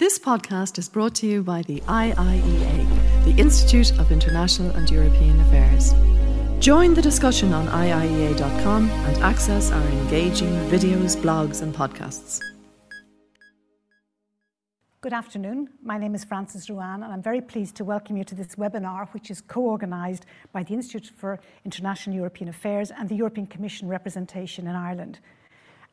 This podcast is brought to you by the IIEA, the Institute of International and European Affairs. Join the discussion on IIEA.com and access our engaging videos, blogs, and podcasts. Good afternoon. My name is Frances Ruane, and I'm very pleased to welcome you to this webinar, which is co organised by the Institute for International European Affairs and the European Commission representation in Ireland.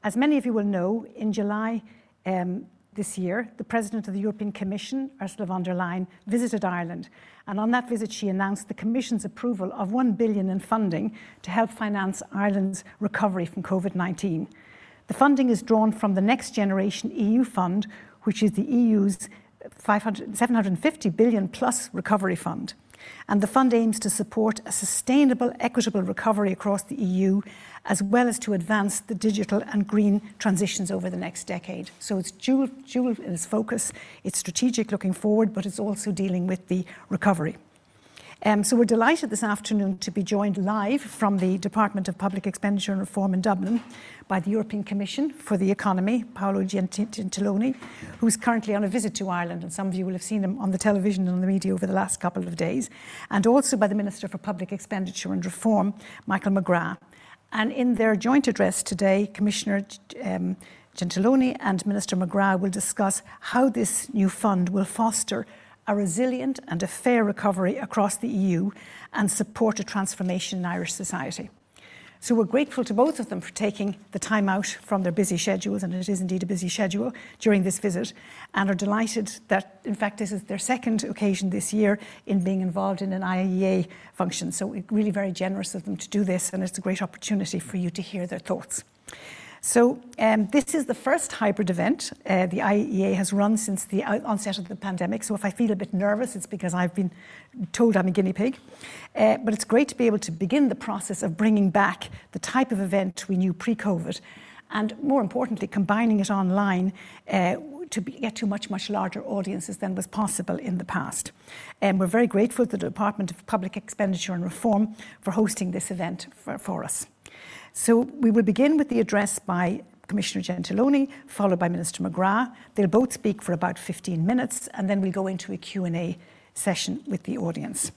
As many of you will know, in July, um, this year, the President of the European Commission, Ursula von der Leyen, visited Ireland. And on that visit, she announced the Commission's approval of 1 billion in funding to help finance Ireland's recovery from COVID-19. The funding is drawn from the Next Generation EU Fund, which is the EU's 500, 750 billion plus recovery fund. And the fund aims to support a sustainable, equitable recovery across the EU as well as to advance the digital and green transitions over the next decade. So it's dual, dual in its focus, it's strategic looking forward, but it's also dealing with the recovery. Um, so we're delighted this afternoon to be joined live from the Department of Public Expenditure and Reform in Dublin by the European Commission for the Economy, Paolo Gentiloni, who's currently on a visit to Ireland, and some of you will have seen him on the television and on the media over the last couple of days, and also by the Minister for Public Expenditure and Reform, Michael McGrath. And in their joint address today, Commissioner um, Gentiloni and Minister McGrath will discuss how this new fund will foster a resilient and a fair recovery across the EU and support a transformation in Irish society. So we're grateful to both of them for taking the time out from their busy schedules, and it is indeed a busy schedule during this visit, and are delighted that, in fact, this is their second occasion this year in being involved in an IEA function. So really very generous of them to do this, and it's a great opportunity for you to hear their thoughts. So um, this is the first hybrid event uh, the IEA has run since the onset of the pandemic. So if I feel a bit nervous, it's because I've been told I'm a guinea pig. Uh, but it's great to be able to begin the process of bringing back the type of event we knew pre-COVID, and more importantly, combining it online. Uh, to be, get to much, much larger audiences than was possible in the past. And um, we're very grateful to the Department of Public Expenditure and Reform for hosting this event for, for us. So we will begin with the address by Commissioner Gentiloni, followed by Minister McGrath. They'll both speak for about 15 minutes, and then we'll go into a Q&A session with the audience.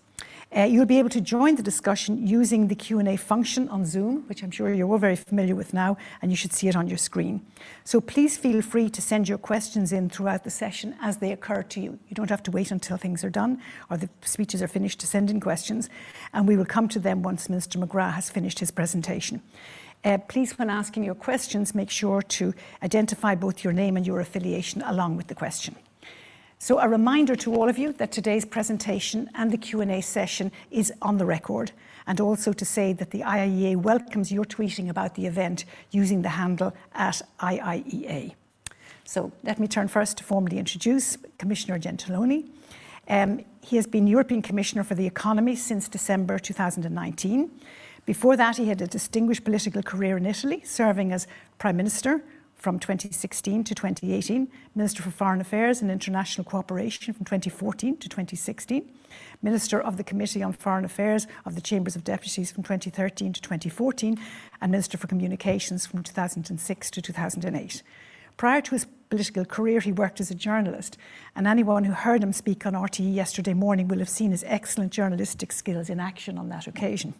Uh, you'll be able to join the discussion using the Q&A function on Zoom, which I'm sure you're all very familiar with now, and you should see it on your screen. So please feel free to send your questions in throughout the session as they occur to you. You don't have to wait until things are done or the speeches are finished to send in questions, and we will come to them once Minister McGrath has finished his presentation. Uh, please, when asking your questions, make sure to identify both your name and your affiliation along with the question. So a reminder to all of you that today's presentation and the Q&A session is on the record and also to say that the IIEA welcomes your tweeting about the event using the handle at IIEA. So let me turn first to formally introduce Commissioner Gentiloni. Um, he has been European Commissioner for the Economy since December 2019. Before that, he had a distinguished political career in Italy, serving as Prime Minister, from 2016 to 2018, Minister for Foreign Affairs and International Cooperation from 2014 to 2016, Minister of the Committee on Foreign Affairs of the Chambers of Deputies from 2013 to 2014, and Minister for Communications from 2006 to 2008. Prior to his political career, he worked as a journalist, and anyone who heard him speak on RTE yesterday morning will have seen his excellent journalistic skills in action on that occasion.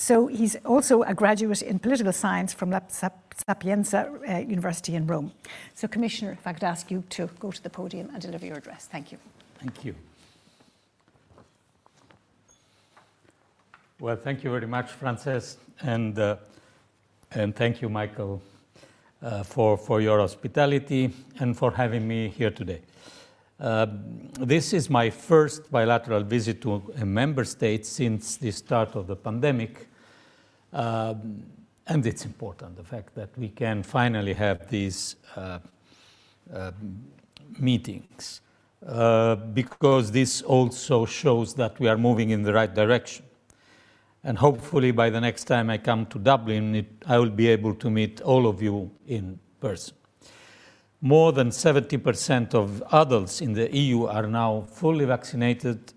So he's also a graduate in political science from La Sapienza uh, University in Rome. So, Commissioner, if I could ask you to go to the podium and deliver your address. Thank you. Thank you. Well, thank you very much, Frances, and, uh, and thank you, Michael, uh, for, for your hospitality and for having me here today. Uh, this is my first bilateral visit to a member state since the start of the pandemic, um, and it's important, the fact that we can finally have these uh, uh, meetings, uh, because this also shows that we are moving in the right direction. And hopefully, by the next time I come to Dublin, it, I will be able to meet all of you in person. More than 70% of adults in the EU are now fully vaccinated.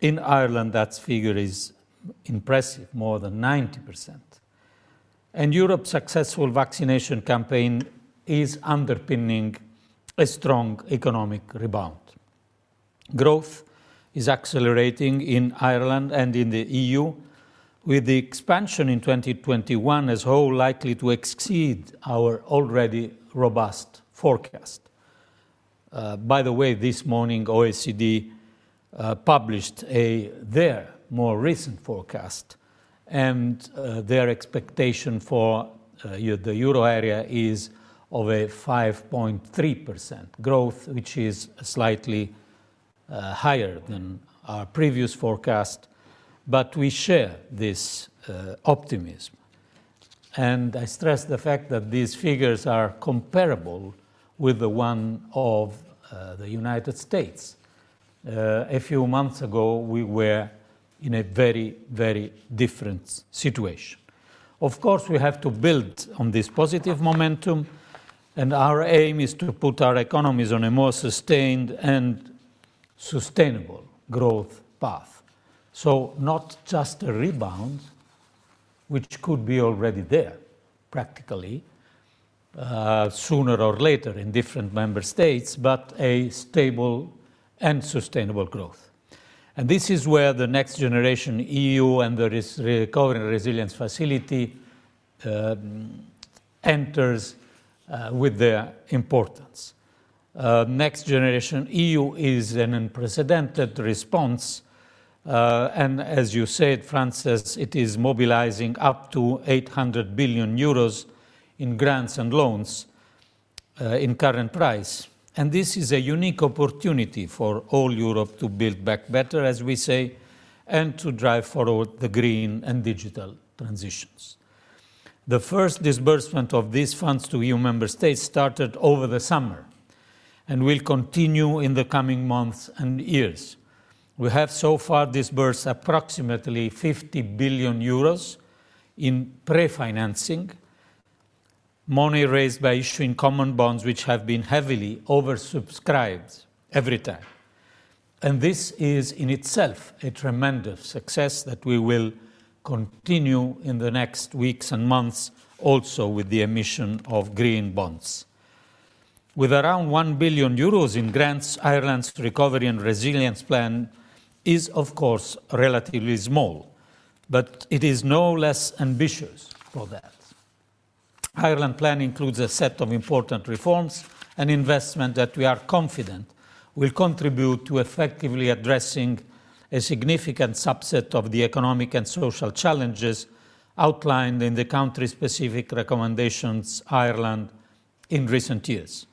In Ireland, that figure is impressive, more than 90%. And Europe's successful vaccination campaign is underpinning a strong economic rebound. Growth is accelerating in Ireland and in the EU, with the expansion in 2021 as whole likely to exceed our already robust forecast. Uh, by the way, this morning OECD uh, published a, their more recent forecast, and uh, their expectation for uh, the euro area is of a 5.3% growth, which is slightly uh, higher than our previous forecast. But we share this uh, optimism. And I stress the fact that these figures are comparable with the one of uh, the United States. Uh, a few months ago, we were in a very, very different situation. Of course, we have to build on this positive momentum, and our aim is to put our economies on a more sustained and sustainable growth path. So, not just a rebound, which could be already there practically, uh, sooner or later in different member states, but a stable and sustainable growth. And this is where the next generation EU and the Recovery and Resilience Facility uh, enters uh, with their importance. Uh, next generation EU is an unprecedented response, uh, and as you said, Frances, it is mobilizing up to 800 billion euros in grants and loans uh, in current price. And this is a unique opportunity for all Europe to build back better, as we say, and to drive forward the green and digital transitions. The first disbursement of these funds to EU member states started over the summer and will continue in the coming months and years. We have so far disbursed approximately 50 billion euros in pre financing money raised by issuing common bonds, which have been heavily oversubscribed every time. And this is in itself a tremendous success that we will continue in the next weeks and months also with the emission of green bonds. With around 1 billion euros in grants, Ireland's recovery and resilience plan is, of course, relatively small, but it is no less ambitious for that. Ireland plan includes a set of important reforms and investment that we are confident will contribute to effectively addressing a significant subset of the economic and social challenges outlined in the country specific recommendations Ireland in recent years,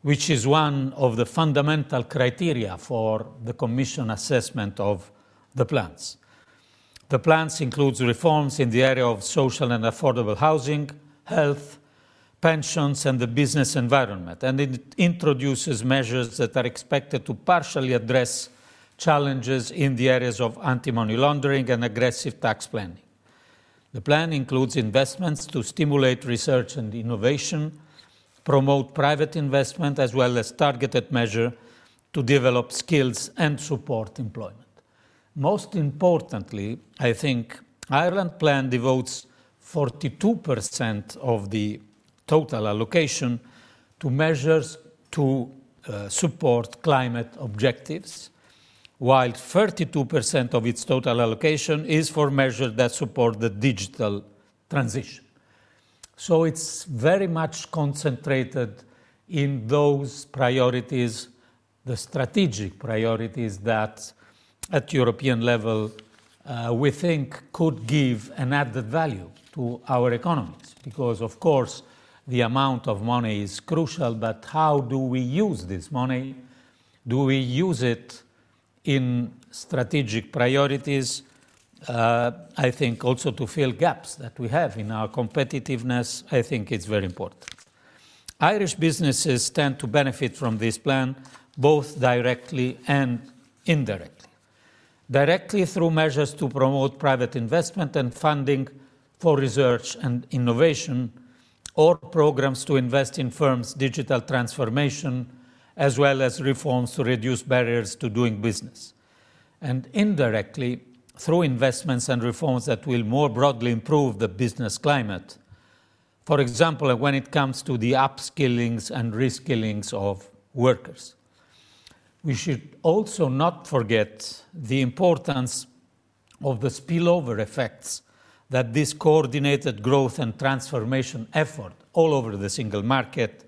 which is one of the fundamental criteria for the Commission assessment of the plans. The plans include reforms in the area of social and affordable housing, health, pensions, and the business environment. And it introduces measures that are expected to partially address challenges in the areas of anti money laundering and aggressive tax planning. The plan includes investments to stimulate research and innovation, promote private investment, as well as targeted measures to develop skills and support employment. Most importantly, I think Ireland plan devotes 42% of the total allocation to measures to uh, support climate objectives, while 32% of its total allocation is for measures that support the digital transition. So it's very much concentrated in those priorities, the strategic priorities that at European level uh, we think could give an added value to our economies because, of course, the amount of money is crucial, but how do we use this money? Do we use it in strategic priorities? Uh, I think also to fill gaps that we have in our competitiveness, I think it's very important. Irish businesses tend to benefit from this plan both directly and indirectly. Directly through measures to promote private investment and funding for research and innovation, or programs to invest in firms' digital transformation, as well as reforms to reduce barriers to doing business. And indirectly, through investments and reforms that will more broadly improve the business climate for example, when it comes to the upskillings and reskillings of workers. We should also not forget the importance of the spillover effects that this coordinated growth and transformation effort all over the single market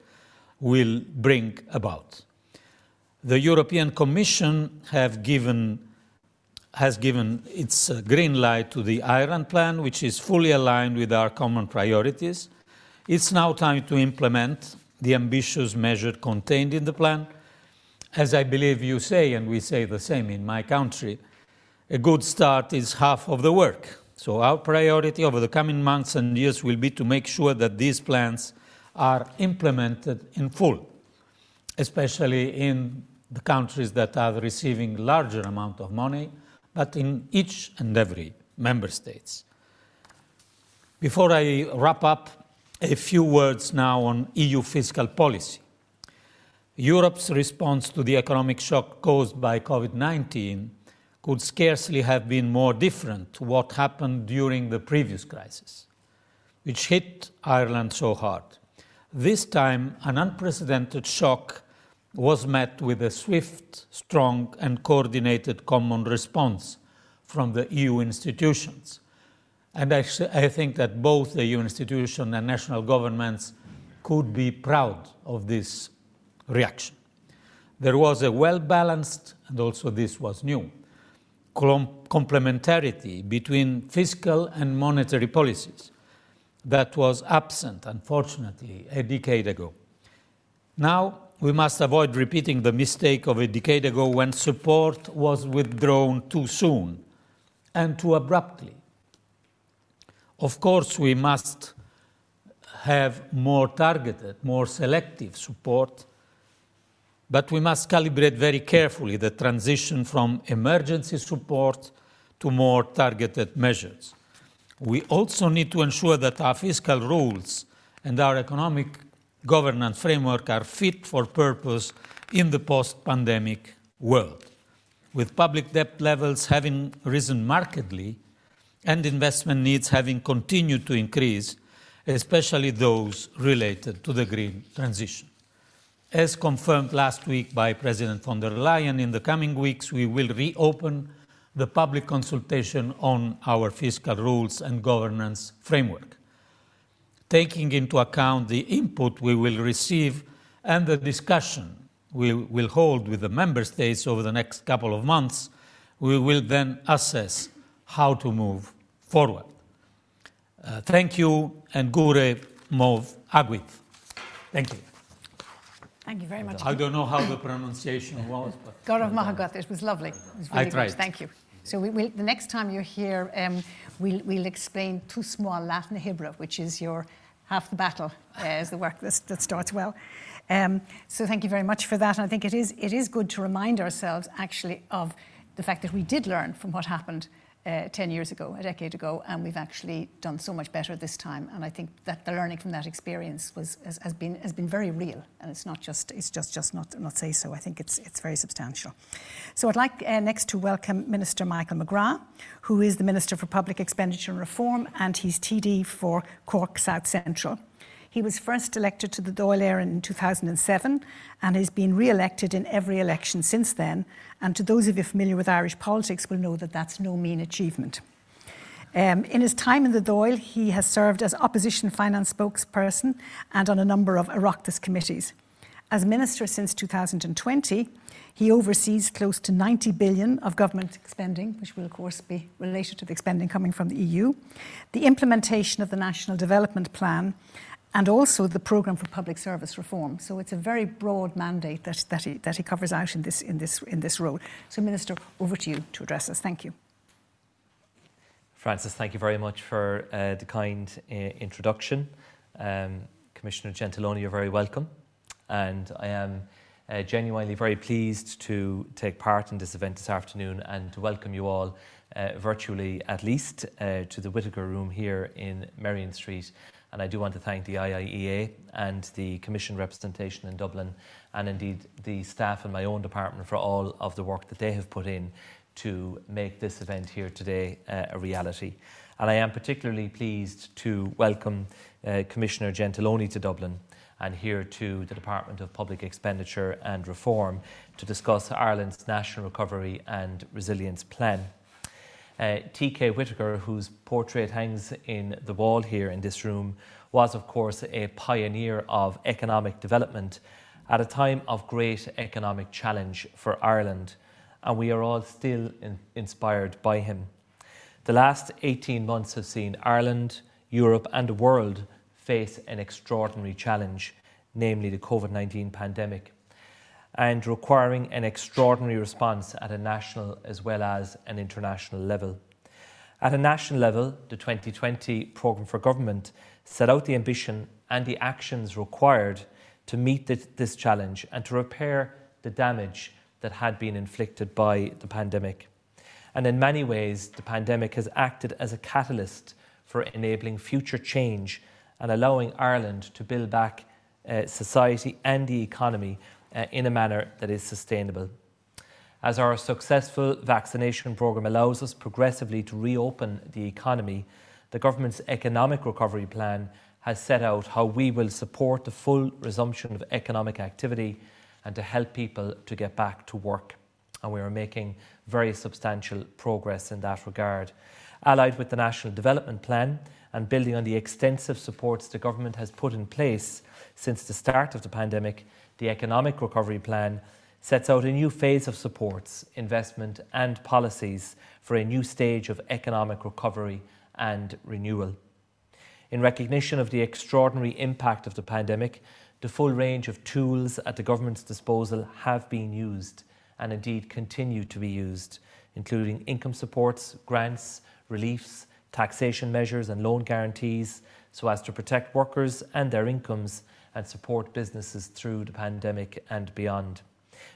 will bring about. The European Commission given, has given its uh, green light to the Ireland plan, which is fully aligned with our common priorities. It's now time to implement the ambitious measure contained in the plan. As I believe you say, and we say the same in my country, a good start is half of the work. So, our priority over the coming months and years will be to make sure that these plans are implemented in full, especially in the countries that are receiving larger amount of money, but in each and every member states. Before I wrap up, a few words now on EU fiscal policy. Europe's response to the economic shock caused by COVID 19 could scarcely have been more different to what happened during the previous crisis, which hit Ireland so hard. This time, an unprecedented shock was met with a swift, strong, and coordinated common response from the EU institutions. And I, I think that both the EU institution and national governments could be proud of this reaction. There was a well balanced, and also this was new, complementarity between fiscal and monetary policies that was absent, unfortunately, a decade ago. Now, we must avoid repeating the mistake of a decade ago when support was withdrawn too soon and too abruptly. Of course, we must have more targeted, more selective support but we must calibrate very carefully the transition from emergency support to more targeted measures. We also need to ensure that our fiscal rules and our economic governance framework are fit for purpose in the post pandemic world. With public debt levels having risen markedly and investment needs having continued to increase, especially those related to the green transition. As confirmed last week by President von der Leyen, in the coming weeks we will reopen the public consultation on our fiscal rules and governance framework. Taking into account the input we will receive and the discussion we will hold with the member states over the next couple of months, we will then assess how to move forward. Uh, thank you and Gure Mov Agwit. Thank you. Thank you very much. I don't know how the pronunciation was, but. Go raibh maith agat, it was lovely. It was really I tried. Good. Thank you. So we will, the next time you're here, um, we'll, we'll explain Tús maith leath na hoibre, which is your half the battle uh, is the work that, that starts well. Um, so thank you very much for that. And I think it is, it is good to remind ourselves actually of the fact that we did learn from what happened uh, 10 years ago, a decade ago, and we've actually done so much better this time. And I think that the learning from that experience was, has, has been, has been very real, and it's not just, it's just, just not, not say so. I think it's, it's very substantial. So I'd like uh, next to welcome Minister Michael McGrath, who is the Minister for Public Expenditure and Reform, and he's TD for Cork South Central. He was first elected to the Dáil Éireann in 2007 and has been re elected in every election since then. And to those of you familiar with Irish politics will know that that's no mean achievement. Um, in his time in the Dáil, he has served as opposition finance spokesperson and on a number of Oireachtas committees. As minister since 2020, he oversees close to 90 billion of government spending, which will of course be related to the spending coming from the EU, the implementation of the National Development Plan, and also the Programme for Public Service Reform. So it's a very broad mandate that, that, he, that he covers out in this, in, this, in this role. So, Minister, over to you to address us. Thank you. Frances, thank you very much for uh, the kind uh, introduction. Um, Commissioner Gentiloni, you're very welcome. And I am uh, genuinely very pleased to take part in this event this afternoon and to welcome you all uh, virtually, at least, uh, to the Whitaker Room here in Merrion Street and I do want to thank the IIEA and the Commission representation in Dublin, and indeed the staff in my own department for all of the work that they have put in to make this event here today uh, a reality. And I am particularly pleased to welcome uh, Commissioner Gentiloni to Dublin and here to the Department of Public Expenditure and Reform to discuss Ireland's National Recovery and Resilience Plan. Uh, T.K. Whitaker, whose portrait hangs in the wall here in this room, was, of course, a pioneer of economic development at a time of great economic challenge for Ireland, and we are all still in, inspired by him. The last 18 months have seen Ireland, Europe, and the world face an extraordinary challenge, namely the COVID 19 pandemic, and requiring an extraordinary response at a national as well as an international level. At a national level, the 2020 Programme for Government set out the ambition and the actions required to meet this challenge and to repair the damage that had been inflicted by the pandemic. And in many ways, the pandemic has acted as a catalyst for enabling future change and allowing Ireland to build back uh, society and the economy uh, in a manner that is sustainable. As our successful vaccination programme allows us progressively to reopen the economy, the government's economic recovery plan has set out how we will support the full resumption of economic activity and to help people to get back to work. And we are making very substantial progress in that regard. Allied with the National Development Plan, and building on the extensive supports the government has put in place since the start of the pandemic, the Economic Recovery Plan sets out a new phase of supports, investment, and policies for a new stage of economic recovery and renewal. In recognition of the extraordinary impact of the pandemic, the full range of tools at the government's disposal have been used and indeed continue to be used, including income supports, grants, reliefs, taxation measures and loan guarantees so as to protect workers and their incomes and support businesses through the pandemic and beyond.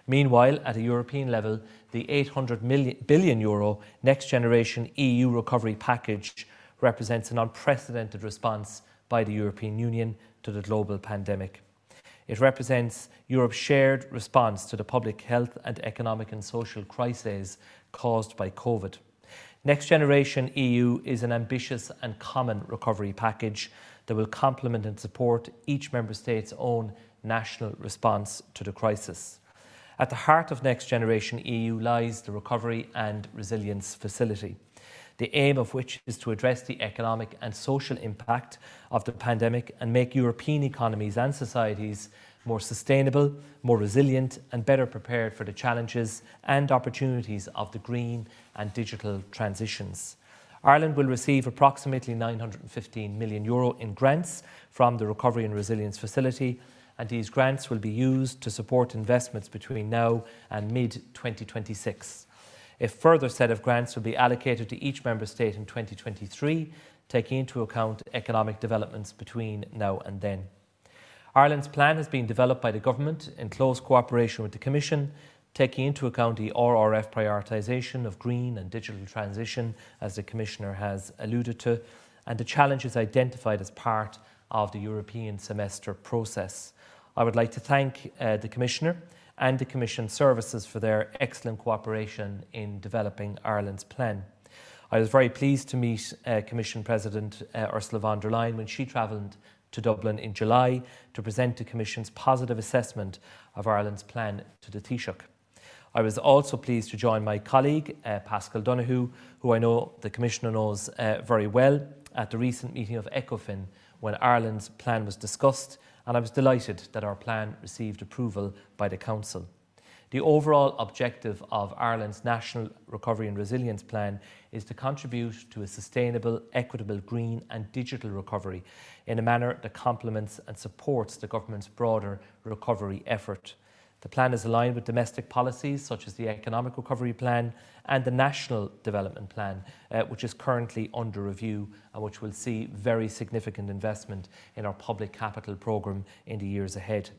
Meanwhile, at a European level, the 800 million, billion euro Next Generation EU recovery package represents an unprecedented response by the European Union to the global pandemic. It represents Europe's shared response to the public health and economic and social crises caused by COVID. Next Generation EU is an ambitious and common recovery package that will complement and support each member state's own national response to the crisis. At the heart of Next Generation EU lies the Recovery and Resilience Facility, the aim of which is to address the economic and social impact of the pandemic and make European economies and societies more sustainable, more resilient, and better prepared for the challenges and opportunities of the green and digital transitions. Ireland will receive approximately 915 million euro in grants from the Recovery and Resilience Facility, and these grants will be used to support investments between now and mid 2026. A further set of grants will be allocated to each member state in 2023, taking into account economic developments between now and then. Ireland's plan has been developed by the Government in close cooperation with the Commission, taking into account the RRF prioritisation of green and digital transition, as the Commissioner has alluded to, and the challenges identified as part of the European semester process. I would like to thank uh, the Commissioner and the Commission services for their excellent cooperation in developing Ireland's plan. I was very pleased to meet uh, Commission President uh, Ursula von der Leyen when she travelled to Dublin in July to present the Commission's positive assessment of Ireland's plan to the Taoiseach. I was also pleased to join my colleague, uh, Paschal Donohoe, who I know the Commissioner knows uh, very well, at the recent meeting of ECOFIN when Ireland's plan was discussed, and I was delighted that our plan received approval by the Council. The overall objective of Ireland's National Recovery and Resilience Plan is to contribute to a sustainable, equitable, green and digital recovery in a manner that complements and supports the government's broader recovery effort. The plan is aligned with domestic policies such as the Economic Recovery Plan and the National Development Plan, uh, which is currently under review and which will see very significant investment in our public capital programme in the years ahead.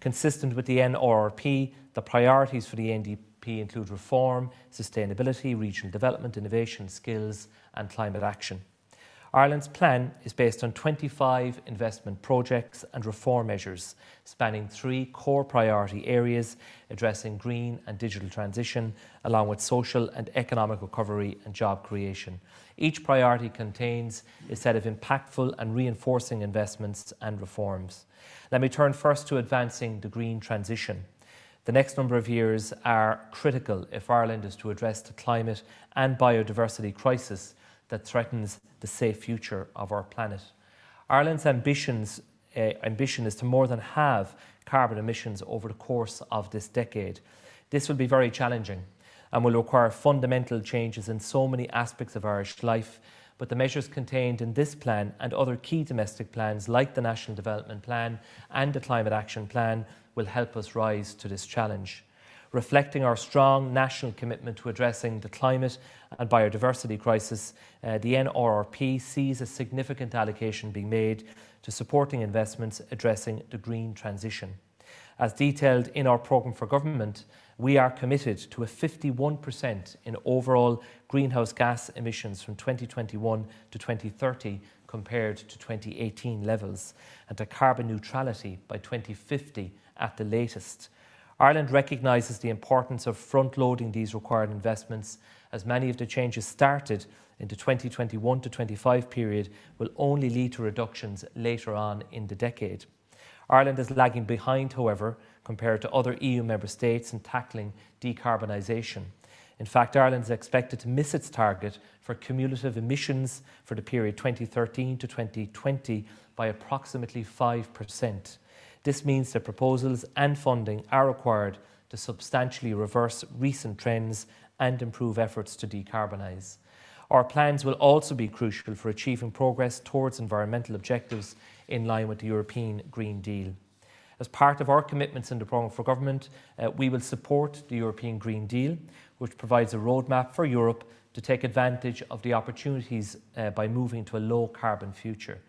Consistent with the NRRP, the priorities for the NDP include reform, sustainability, regional development, innovation, skills, and climate action. Ireland's plan is based on 25 investment projects and reform measures spanning three core priority areas addressing green and digital transition, along with social and economic recovery and job creation. Each priority contains a set of impactful and reinforcing investments and reforms. Let me turn first to advancing the green transition. The next number of years are critical if Ireland is to address the climate and biodiversity crisis that threatens the safe future of our planet. Ireland's ambitions, uh, ambition is to more than halve carbon emissions over the course of this decade. This will be very challenging and will require fundamental changes in so many aspects of Irish life. But the measures contained in this plan and other key domestic plans, like the National Development Plan and the Climate Action Plan, will help us rise to this challenge reflecting our strong national commitment to addressing the climate and biodiversity crisis, uh, the NRRP sees a significant allocation being made to supporting investments addressing the green transition. As detailed in our programme for government, we are committed to a 51% in overall greenhouse gas emissions from 2021 to 2030 compared to 2018 levels, and to carbon neutrality by 2050 at the latest. Ireland recognises the importance of front loading these required investments as many of the changes started in the 2021 to 25 period will only lead to reductions later on in the decade. Ireland is lagging behind, however, compared to other EU member states in tackling decarbonisation. In fact, Ireland is expected to miss its target for cumulative emissions for the period 2013 to 2020 by approximately 5%. This means that proposals and funding are required to substantially reverse recent trends and improve efforts to decarbonise. Our plans will also be crucial for achieving progress towards environmental objectives in line with the European Green Deal. As part of our commitments in the programme for government, uh, we will support the European Green Deal, which provides a roadmap for Europe to take advantage of the opportunities uh, by moving to a low carbon future.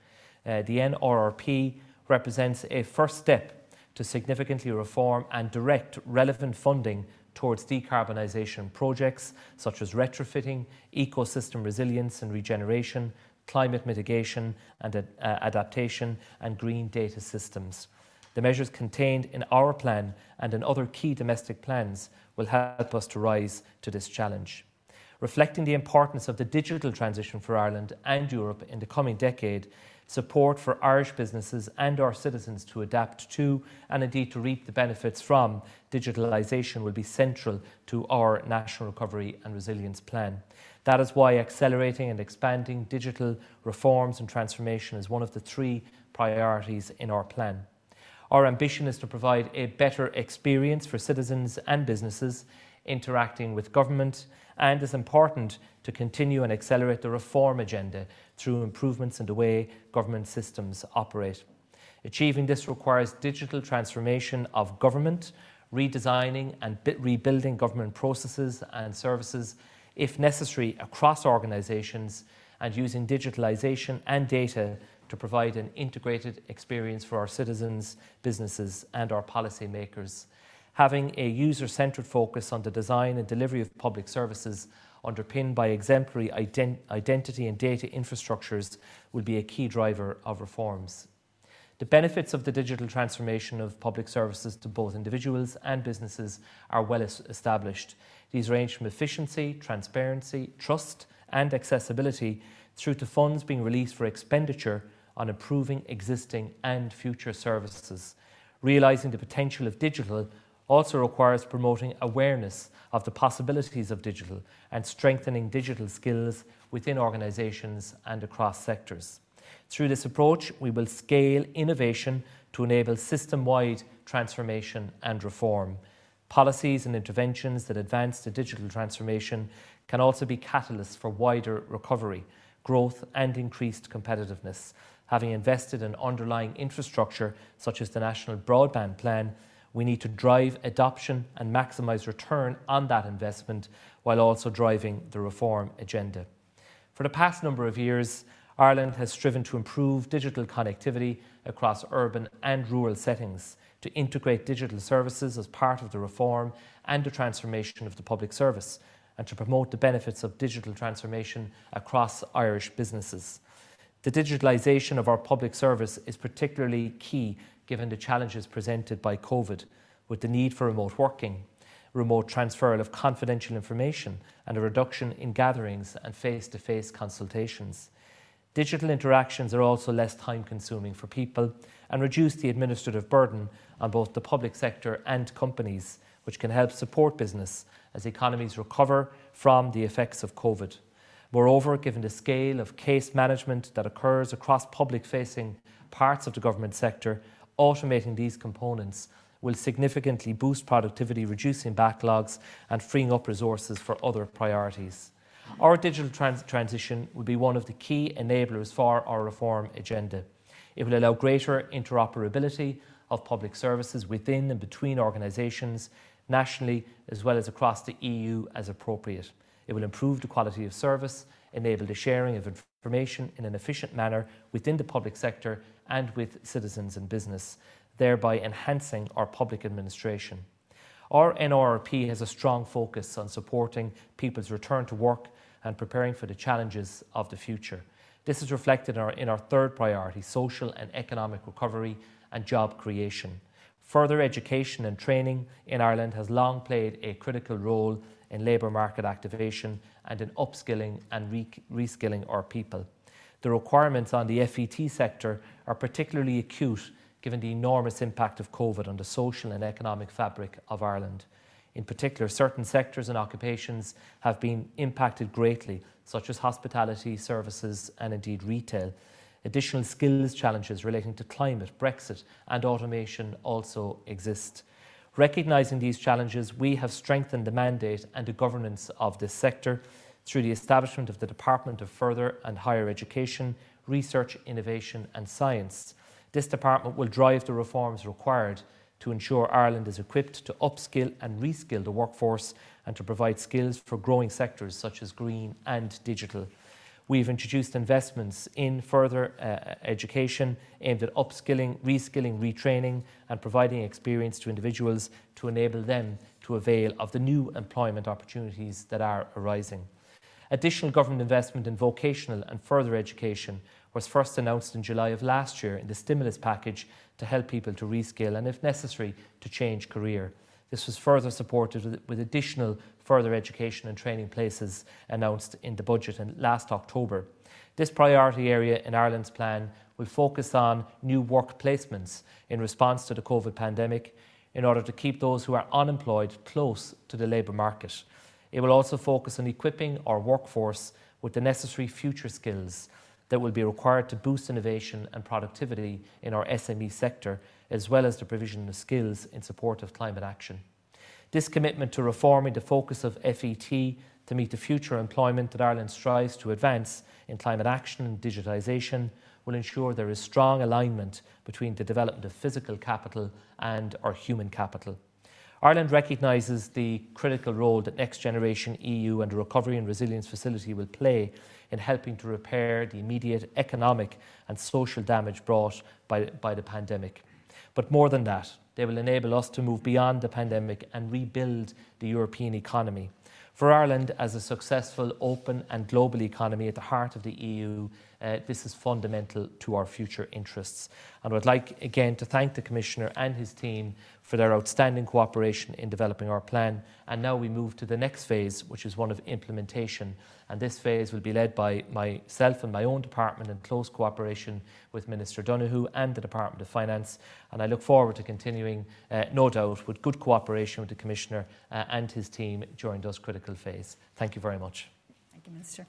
Uh, the NRRP represents a first step to significantly reform and direct relevant funding towards decarbonisation projects such as retrofitting, ecosystem resilience and regeneration, climate mitigation and uh, adaptation, and green data systems. The measures contained in our plan and in other key domestic plans will help us to rise to this challenge. Reflecting the importance of the digital transition for Ireland and Europe in the coming decade, support for Irish businesses and our citizens to adapt to and indeed to reap the benefits from digitalisation will be central to our National Recovery and Resilience Plan. That is why accelerating and expanding digital reforms and transformation is one of the three priorities in our plan. Our ambition is to provide a better experience for citizens and businesses interacting with government and is important to continue and accelerate the reform agenda through improvements in the way government systems operate. Achieving this requires digital transformation of government, redesigning and rebuilding government processes and services, if necessary, across organisations, and using digitalisation and data to provide an integrated experience for our citizens, businesses, and our policymakers. Having a user centred focus on the design and delivery of public services underpinned by exemplary ident- identity and data infrastructures will be a key driver of reforms. The benefits of the digital transformation of public services to both individuals and businesses are well established. These range from efficiency, transparency, trust, and accessibility through to funds being released for expenditure on improving existing and future services. Realising the potential of digital also requires promoting awareness of the possibilities of digital and strengthening digital skills within organisations and across sectors. Through this approach, we will scale innovation to enable system wide transformation and reform. Policies and interventions that advance the digital transformation can also be catalysts for wider recovery, growth, and increased competitiveness. Having invested in underlying infrastructure such as the National Broadband Plan, we need to drive adoption and maximise return on that investment while also driving the reform agenda. For the past number of years, Ireland has striven to improve digital connectivity across urban and rural settings, to integrate digital services as part of the reform and the transformation of the public service, and to promote the benefits of digital transformation across Irish businesses. The digitalisation of our public service is particularly key given the challenges presented by COVID, with the need for remote working, remote transfer of confidential information, and a reduction in gatherings and face to face consultations. Digital interactions are also less time consuming for people and reduce the administrative burden on both the public sector and companies, which can help support business as economies recover from the effects of COVID. Moreover, given the scale of case management that occurs across public facing parts of the government sector, automating these components will significantly boost productivity, reducing backlogs and freeing up resources for other priorities. Our digital trans- transition will be one of the key enablers for our reform agenda. It will allow greater interoperability of public services within and between organisations, nationally as well as across the EU as appropriate. It will improve the quality of service, enable the sharing of information in an efficient manner within the public sector and with citizens and business, thereby enhancing our public administration. Our NRRP has a strong focus on supporting people's return to work and preparing for the challenges of the future. This is reflected in our, in our third priority social and economic recovery and job creation. Further education and training in Ireland has long played a critical role in labour market activation and in upskilling and re- reskilling our people. The requirements on the FET sector are particularly acute given the enormous impact of COVID on the social and economic fabric of Ireland. In particular, certain sectors and occupations have been impacted greatly, such as hospitality, services, and indeed retail. Additional skills challenges relating to climate, Brexit, and automation also exist. Recognising these challenges, we have strengthened the mandate and the governance of this sector through the establishment of the Department of Further and Higher Education, Research, Innovation and Science. This department will drive the reforms required to ensure Ireland is equipped to upskill and reskill the workforce and to provide skills for growing sectors such as green and digital. We've introduced investments in further uh, education aimed at upskilling, reskilling, retraining, and providing experience to individuals to enable them to avail of the new employment opportunities that are arising. Additional government investment in vocational and further education was first announced in July of last year in the stimulus package to help people to reskill and, if necessary, to change career. This was further supported with additional further education and training places announced in the budget in last October. This priority area in Ireland's plan will focus on new work placements in response to the COVID pandemic in order to keep those who are unemployed close to the labour market. It will also focus on equipping our workforce with the necessary future skills that will be required to boost innovation and productivity in our SME sector, as well as the provision of skills in support of climate action. This commitment to reforming the focus of FET to meet the future employment that Ireland strives to advance in climate action and digitisation will ensure there is strong alignment between the development of physical capital and our human capital. Ireland recognises the critical role that Next Generation EU and the Recovery and Resilience Facility will play in helping to repair the immediate economic and social damage brought by, by the pandemic. But more than that, they will enable us to move beyond the pandemic and rebuild the European economy. For Ireland, as a successful, open, and global economy at the heart of the EU, uh, this is fundamental to our future interests. And I would like again to thank the Commissioner and his team for their outstanding cooperation in developing our plan. And now we move to the next phase, which is one of implementation. And this phase will be led by myself and my own department in close cooperation with Minister Donohoe and the Department of Finance. And I look forward to continuing, uh, no doubt, with good cooperation with the Commissioner uh, and his team during this critical phase. Thank you very much. Thank you, Minister.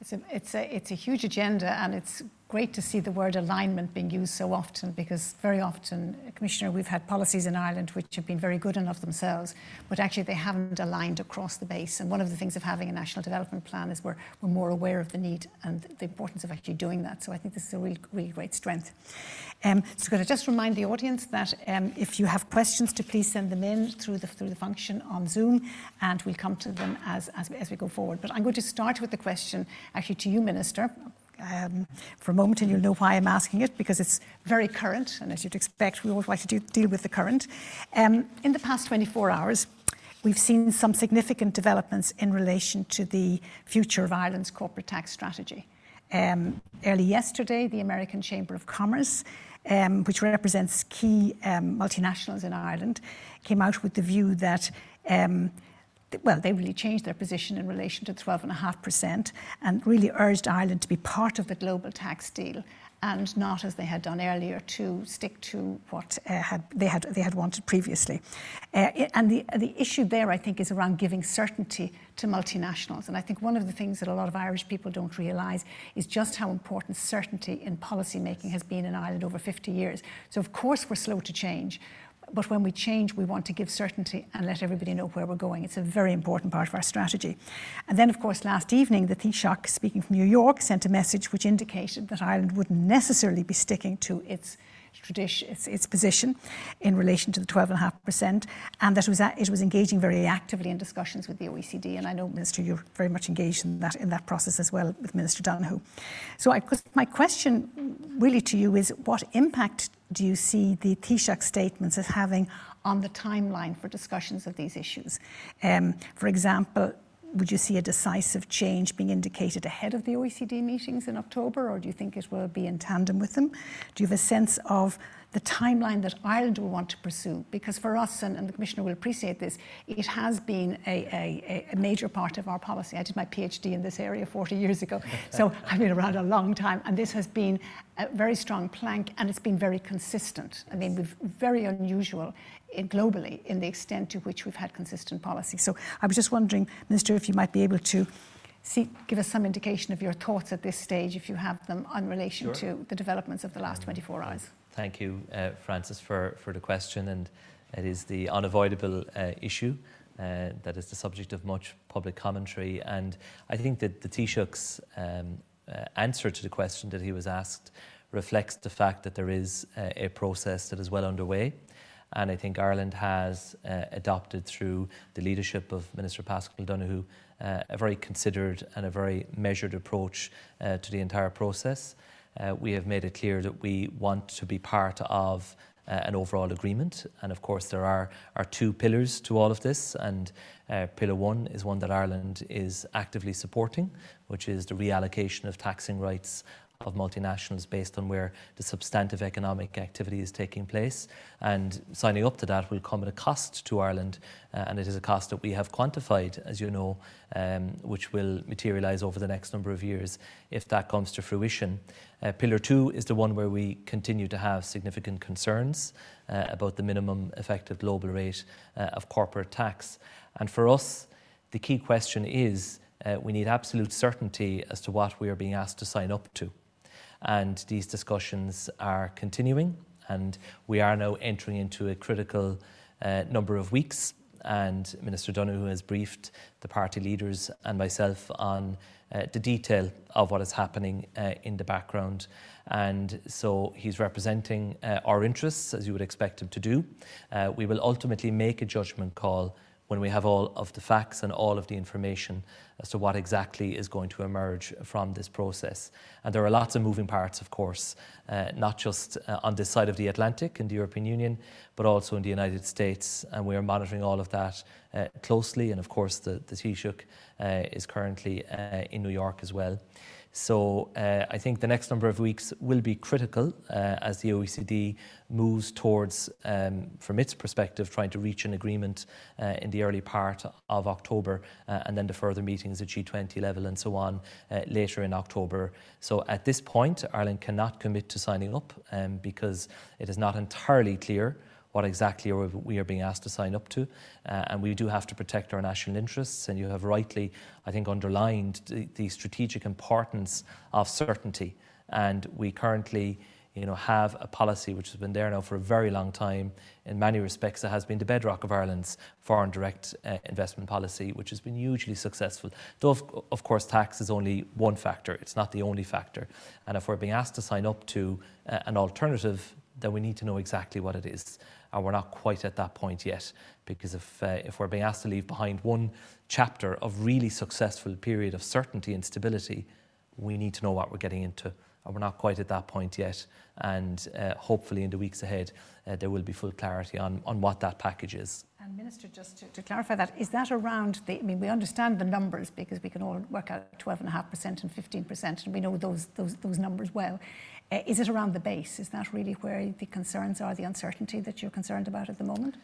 It's a, it's, a, it's a huge agenda, and it's great to see the word alignment being used so often because very often, Commissioner, we've had policies in Ireland which have been very good enough themselves, but actually they haven't aligned across the base. And one of the things of having a national development plan is we're, we're more aware of the need and the importance of actually doing that. So I think this is a really, really great strength. Um, so going to just remind the audience that um, if you have questions, to please send them in through the, through the function on Zoom, and we'll come to them as, as, as we go forward. But I'm going to start with the question actually to you, Minister um, for a moment, and you'll know why I'm asking it because it's very current, and as you'd expect, we always like to do, deal with the current. Um, in the past 24 hours, we've seen some significant developments in relation to the future of Ireland's corporate tax strategy. Um, early yesterday, the American Chamber of Commerce, um, which represents key um, multinationals in Ireland, came out with the view that. Well, they really changed their position in relation to 12.5% and really urged Ireland to be part of the global tax deal and not as they had done earlier to stick to what uh, had, they, had, they had wanted previously. Uh, and the, the issue there, I think, is around giving certainty to multinationals. And I think one of the things that a lot of Irish people don't realise is just how important certainty in policy making has been in Ireland over 50 years. So, of course, we're slow to change. But when we change, we want to give certainty and let everybody know where we're going. It's a very important part of our strategy. And then, of course, last evening, the Taoiseach, speaking from New York, sent a message which indicated that Ireland wouldn't necessarily be sticking to its tradition, its, its position in relation to the 12.5%, and that it was, it was engaging very actively in discussions with the OECD. And I know, Minister, you're very much engaged in that, in that process as well with Minister Donohoe. So I, my question really to you is what impact do you see the Taoiseach statements as having on the timeline for discussions of these issues? Um, for example, would you see a decisive change being indicated ahead of the OECD meetings in October, or do you think it will be in tandem with them? Do you have a sense of the timeline that Ireland will want to pursue. Because for us, and, and the Commissioner will appreciate this, it has been a, a, a, major part of our policy. I did my PhD in this area 40 years ago, so I've been around a long time, and this has been a very strong plank, and it's been very consistent. I mean, we've very unusual in globally in the extent to which we've had consistent policy. So I was just wondering, Minister, if you might be able to see, give us some indication of your thoughts at this stage, if you have them, in relation sure. to the developments of the last 24 hours. Thank you, uh, Frances, for, for the question. And it is the unavoidable uh, issue uh, that is the subject of much public commentary. And I think that the Taoiseach's um, uh, answer to the question that he was asked reflects the fact that there is uh, a process that is well underway. And I think Ireland has uh, adopted, through the leadership of Minister Paschal Donohoe, a very considered and a very measured approach to the entire process uh, we have made it clear that we want to be part of uh, an overall agreement. And of course, there are, are two pillars to all of this. And uh, pillar one is one that Ireland is actively supporting, which is the reallocation of taxing rights of multinationals based on where the substantive economic activity is taking place. And signing up to that will come at a cost to Ireland, uh, and it is a cost that we have quantified, as you know, um, which will materialise over the next number of years if that comes to fruition. Uh, pillar two is the one where we continue to have significant concerns uh, about the minimum effective global rate uh, of corporate tax. And for us, the key question is uh, we need absolute certainty as to what we are being asked to sign up to and these discussions are continuing. And we are now entering into a critical uh, number of weeks. And Minister Donohoe has briefed the party leaders and myself on uh, the detail of what is happening uh, in the background. And so he's representing uh, our interests, as you would expect him to do. Uh, we will ultimately make a judgment call when we have all of the facts and all of the information as to what exactly is going to emerge from this process. And there are lots of moving parts, of course, uh, not just uh, on this side of the Atlantic in the European Union, but also in the United States. And we are monitoring all of that uh, closely. And of course, the, the Taoiseach uh, is currently uh, in New York as well. So uh, I think the next number of weeks will be critical uh, as the OECD moves towards, um, from its perspective, trying to reach an agreement uh, in the early part of October uh, and then the further meetings at G20 level and so on uh, later in October. So at this point, Ireland cannot commit to signing up um, because it is not entirely clear what exactly we are being asked to sign up to. Uh, and we do have to protect our national interests. And you have rightly, I think, underlined the, the strategic importance of certainty. And we currently you know, have a policy which has been there now for a very long time. In many respects, it has been the bedrock of Ireland's foreign direct uh, investment policy, which has been hugely successful. Though, of, of, course, tax is only one factor, it's not the only factor. And if we're being asked to sign up to uh, an alternative, then we need to know exactly what it is and we're not quite at that point yet. Because if, uh, if we're being asked to leave behind one chapter of really successful period of certainty and stability, we need to know what we're getting into, and we're not quite at that point yet. And uh, hopefully, in the weeks ahead, uh, there will be full clarity on, on what that package is. And Minister, just to, to, clarify that, is that around the, I mean, we understand the numbers because we can all work out 12.5% and 15%, and we know those, those, those numbers well. Uh, is it around the base? Is that really where the concerns are, the uncertainty that you're concerned about at the moment?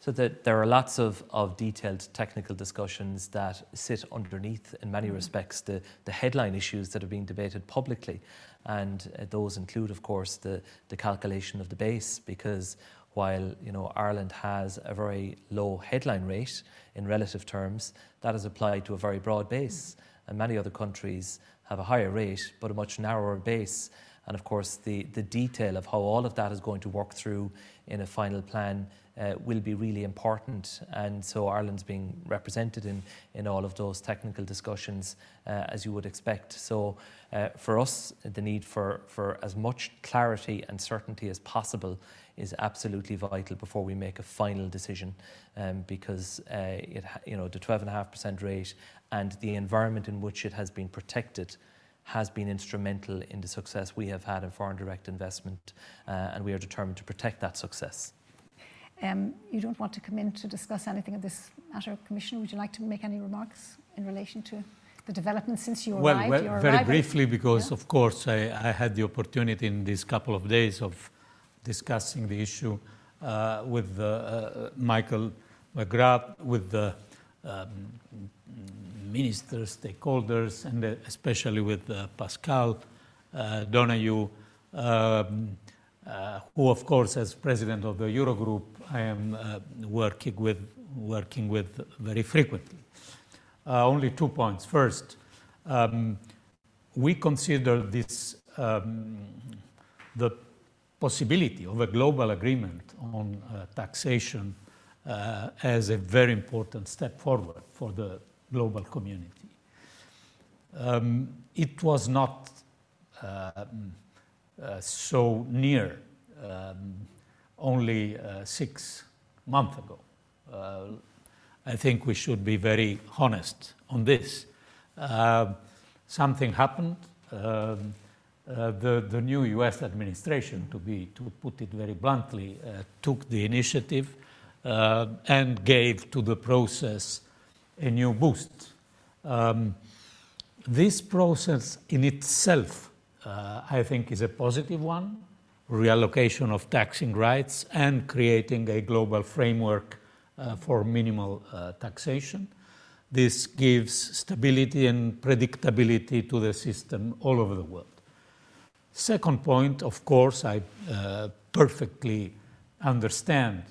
So the, there are lots of, of detailed technical discussions that sit underneath, in many mm. respects, the, the headline issues that are being debated publicly. And uh, those include, of course, the, the calculation of the base, because while you know, Ireland has a very low headline rate in relative terms, that is applied to a very broad base. Mm. And many other countries have a higher rate, but a much narrower base. And of course, the, the detail of how all of that is going to work through in a final plan uh, will be really important. And so Ireland's being represented in, in all of those technical discussions, uh, as you would expect. So uh, for us, the need for, for as much clarity and certainty as possible is absolutely vital before we make a final decision, um, because uh, it, you know the 12.5% rate and the environment in which it has been protected has been instrumental in the success we have had in foreign direct investment, uh, and we are determined to protect that success. Um, you don't want to come in to discuss anything of this matter, Commissioner. Would you like to make any remarks in relation to the developments since you well, arrived? Well, very briefly, because yeah. of course I, I, had the opportunity in these couple of days of discussing the issue uh, with uh, uh, Michael McGrath, with the um, ministers, stakeholders, and uh, especially with uh, Pascal uh, Donoghue. Um, uh, who, of course, as president of the Eurogroup, I am uh, working with working with very frequently. Uh, only two points. First, um, we consider this um, the possibility of a global agreement on taxation uh, as a very important step forward for the global community. Um, it was not um, uh, so near um, only uh, six months ago. Uh, I think we should be very honest on this. something happened. Um, uh, the, the, new US administration, to, be, to put it very bluntly, uh, took the initiative uh, and gave to the process a new boost. Um, this process in itself uh, I think is a positive one reallocation of taxing rights and creating a global framework uh, for minimal uh, taxation. This gives stability and predictability to the system all over the world. Second point, of course, I uh, perfectly understand,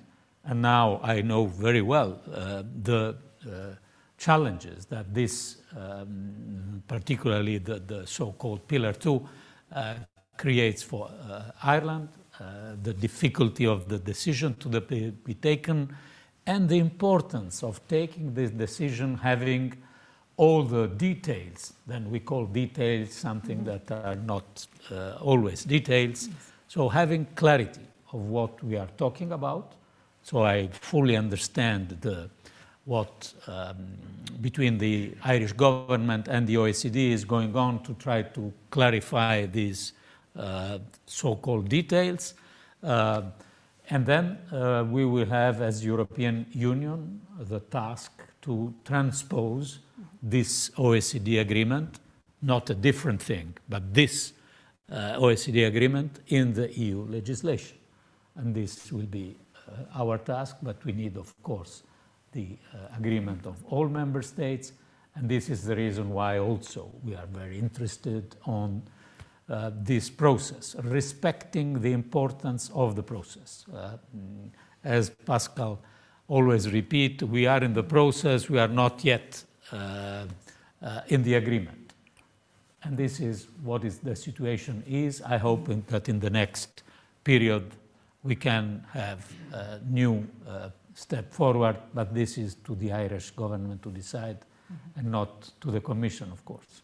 and now I know very well uh, the uh, challenges that this, um, particularly the, the so called Pillar 2, uh, creates for uh, Ireland, uh, the difficulty of the decision to be, be taken, and the importance of taking this decision having all the details, then we call details something that are not uh, always details. So, having clarity of what we are talking about. So, I fully understand the, what um, between the Irish government and the OECD is going on to try to clarify these uh, so called details. Uh, and then uh, we will have, as European Union, the task to transpose this OECD agreement, not a different thing, but this uh, OECD agreement in the EU legislation. And this will be our task, but we need, of course, the uh, agreement of all member states. And this is the reason why also we are very interested on uh, this process, respecting the importance of the process. Uh, as Paschal always repeat, we are in the process, we are not yet uh, uh, in the agreement. And this is what is the situation is. I hope that in the next period we can have a new step forward, but this is to the Irish government to decide mm-hmm. and not to the Commission, of course.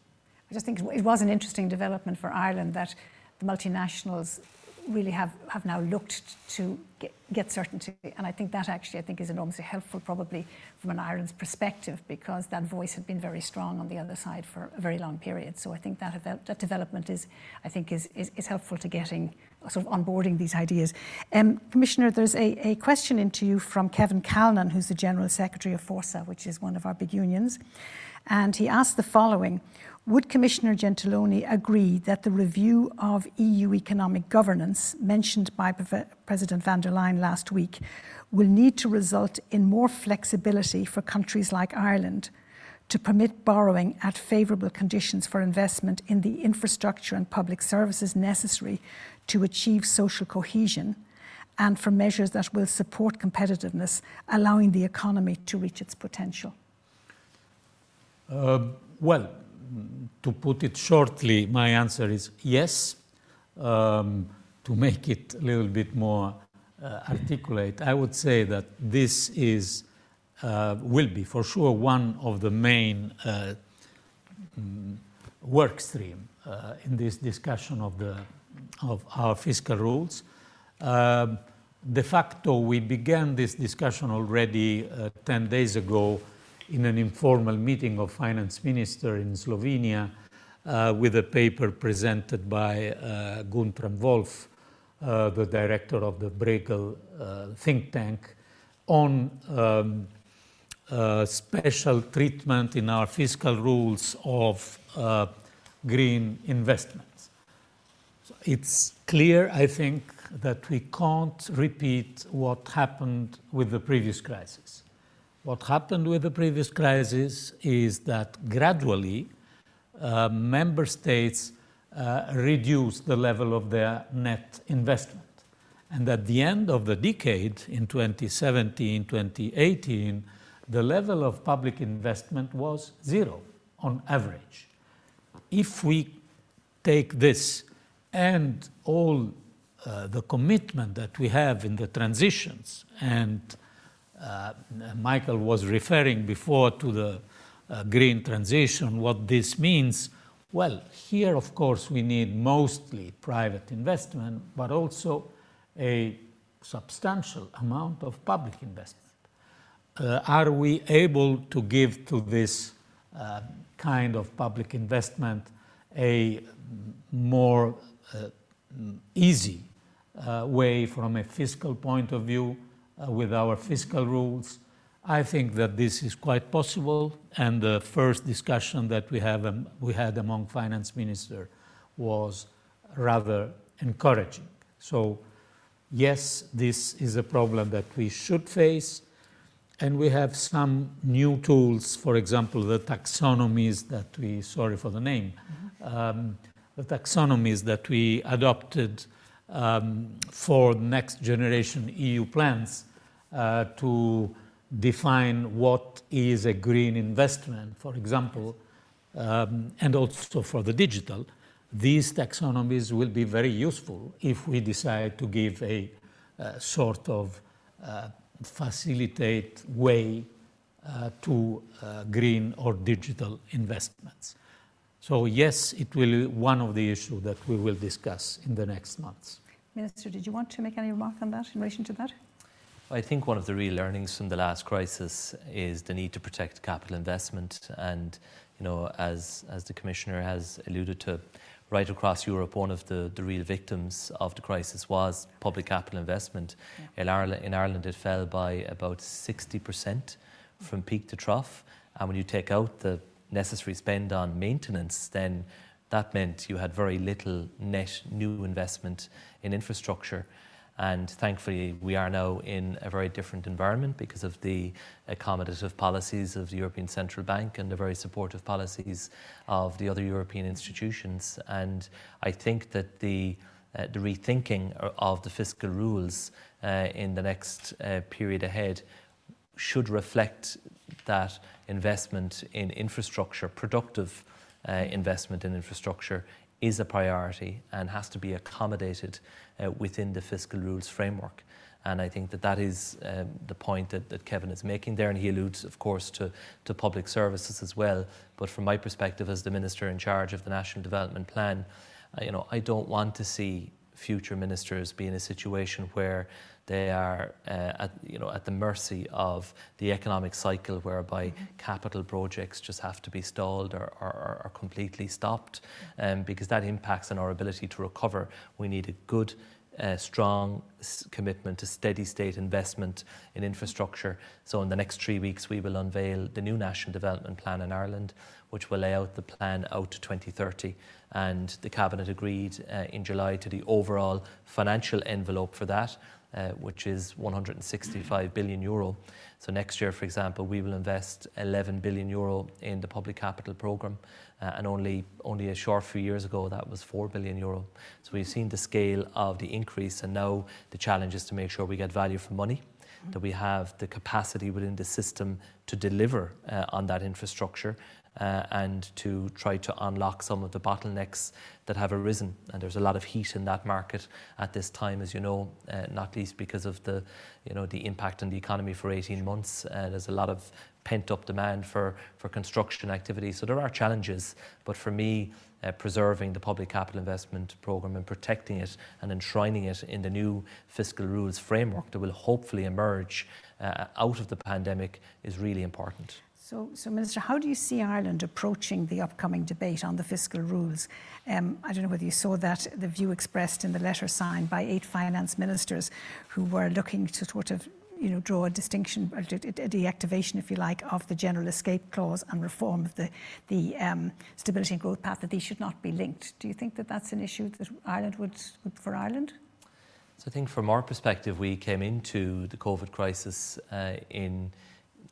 I just think it was an interesting development for Ireland that the multinationals really have, have now looked to get, get, certainty. And I think that actually, I think, is enormously helpful probably from an Ireland's perspective because that voice had been very strong on the other side for a very long period. So I think that, that development is, I think, is, is, is helpful to getting, sort of onboarding these ideas. Um, Commissioner, there's a, a question into you from Kevin Callinan, who's the General Secretary of FORSA, which is one of our big unions. And he asked the following would Commissioner Gentiloni agree that the review of EU economic governance mentioned by President von der Leyen last week will need to result in more flexibility for countries like Ireland to permit borrowing at favourable conditions for investment in the infrastructure and public services necessary to achieve social cohesion and for measures that will support competitiveness, allowing the economy to reach its potential? Uh, well, to put it shortly, my answer is yes. Um, to make it a little bit more uh, articulate, I would say that this is uh, will be for sure one of the main uh, mm, work stream uh, in this discussion of the of our fiscal rules. Um, de facto, we began this discussion already uh, 10 days ago in an informal meeting of finance minister in Slovenia uh, with a paper presented by uh, Guntram Wolf, uh, the director of the Bruegel uh, think tank, on um, special treatment in our fiscal rules of uh, green investments. So it's clear, I think, that we can't repeat what happened with the previous crisis. What happened with the previous crisis is that gradually uh, member states uh, reduced the level of their net investment. And at the end of the decade, in 2017, 2018, the level of public investment was zero on average. If we take this and all uh, the commitment that we have in the transitions and uh, Michael was referring before to the uh, green transition, what this means. Well, here, of course, we need mostly private investment, but also a substantial amount of public investment. Uh, are we able to give to this uh, kind of public investment a more uh, easy uh, way from a fiscal point of view uh, with our fiscal rules. I think that this is quite possible, and the first discussion that we, have, um, we had among finance ministers was rather encouraging. So, yes, this is a problem that we should face, and we have some new tools, for example, the taxonomies that we, sorry for the name, um, the taxonomies that we adopted um, for next generation EU plans uh, to define what is a green investment, for example, um, and also for the digital. These taxonomies will be very useful if we decide to give a uh, sort of uh, facilitate way uh, to uh, green or digital investments. So yes, it will be one of the issues that we will discuss in the next months. Minister, did you want to make any remark on that in relation to that? I think one of the real learnings from the last crisis is the need to protect capital investment. And, you know, as, as the Commissioner has alluded to, right across Europe, one of the, the real victims of the crisis was public capital investment. Yeah. In, Ireland, in Ireland, it fell by about 60% from peak to trough. And when you take out the necessary spend on maintenance, then that meant you had very little net new investment in infrastructure. And thankfully, we are now in a very different environment because of the accommodative policies of the European Central Bank and the very supportive policies of the other European institutions. And I think that the, uh, the rethinking of the fiscal rules uh, in the next uh, period ahead should reflect that investment in infrastructure, productive uh, investment in infrastructure, is a priority and has to be accommodated uh, within the fiscal rules framework. And I think that that is um, the point that, that Kevin is making there. And he alludes, of course, to, to public services as well. But from my perspective as the Minister in charge of the National Development Plan, you know, I don't want to see future ministers be in a situation where they are uh, at, you know, at the mercy of the economic cycle whereby mm-hmm. capital projects just have to be stalled or, or, or completely stopped um, because that impacts on our ability to recover. We need a good uh, strong commitment to steady state investment in infrastructure. So, in the next three weeks, we will unveil the new National Development Plan in Ireland, which will lay out the plan out to 2030. And the Cabinet agreed uh, in July to the overall financial envelope for that, uh, which is 165 billion euro. So next year, for example, we will invest 11 billion euro in the public capital programme, uh, and only only a short few years ago that was 4 billion euro. So we've seen the scale of the increase, and now the challenge is to make sure we get value for money, mm-hmm. that we have the capacity within the system to deliver uh, on that infrastructure, uh, and to try to unlock some of the bottlenecks that have arisen. And there's a lot of heat in that market at this time, as you know, uh, not least because of the, you know, the impact on the economy for 18 months. Uh, there's a lot of pent up demand for, for construction activity. So there are challenges, but for me, uh, preserving the public capital investment programme and protecting it and enshrining it in the new fiscal rules framework that will hopefully emerge uh, out of the pandemic is really important. So, so, Minister, how do you see Ireland approaching the upcoming debate on the fiscal rules? Um, I don't know whether you saw that, the view expressed in the letter signed by eight finance ministers who were looking to sort of you know, draw a distinction, a deactivation, if you like, of the general escape clause and reform of the, the um, stability and growth path, that these should not be linked. Do you think that that's an issue that Ireland would, would for Ireland? So I think from our perspective, we came into the COVID crisis uh, in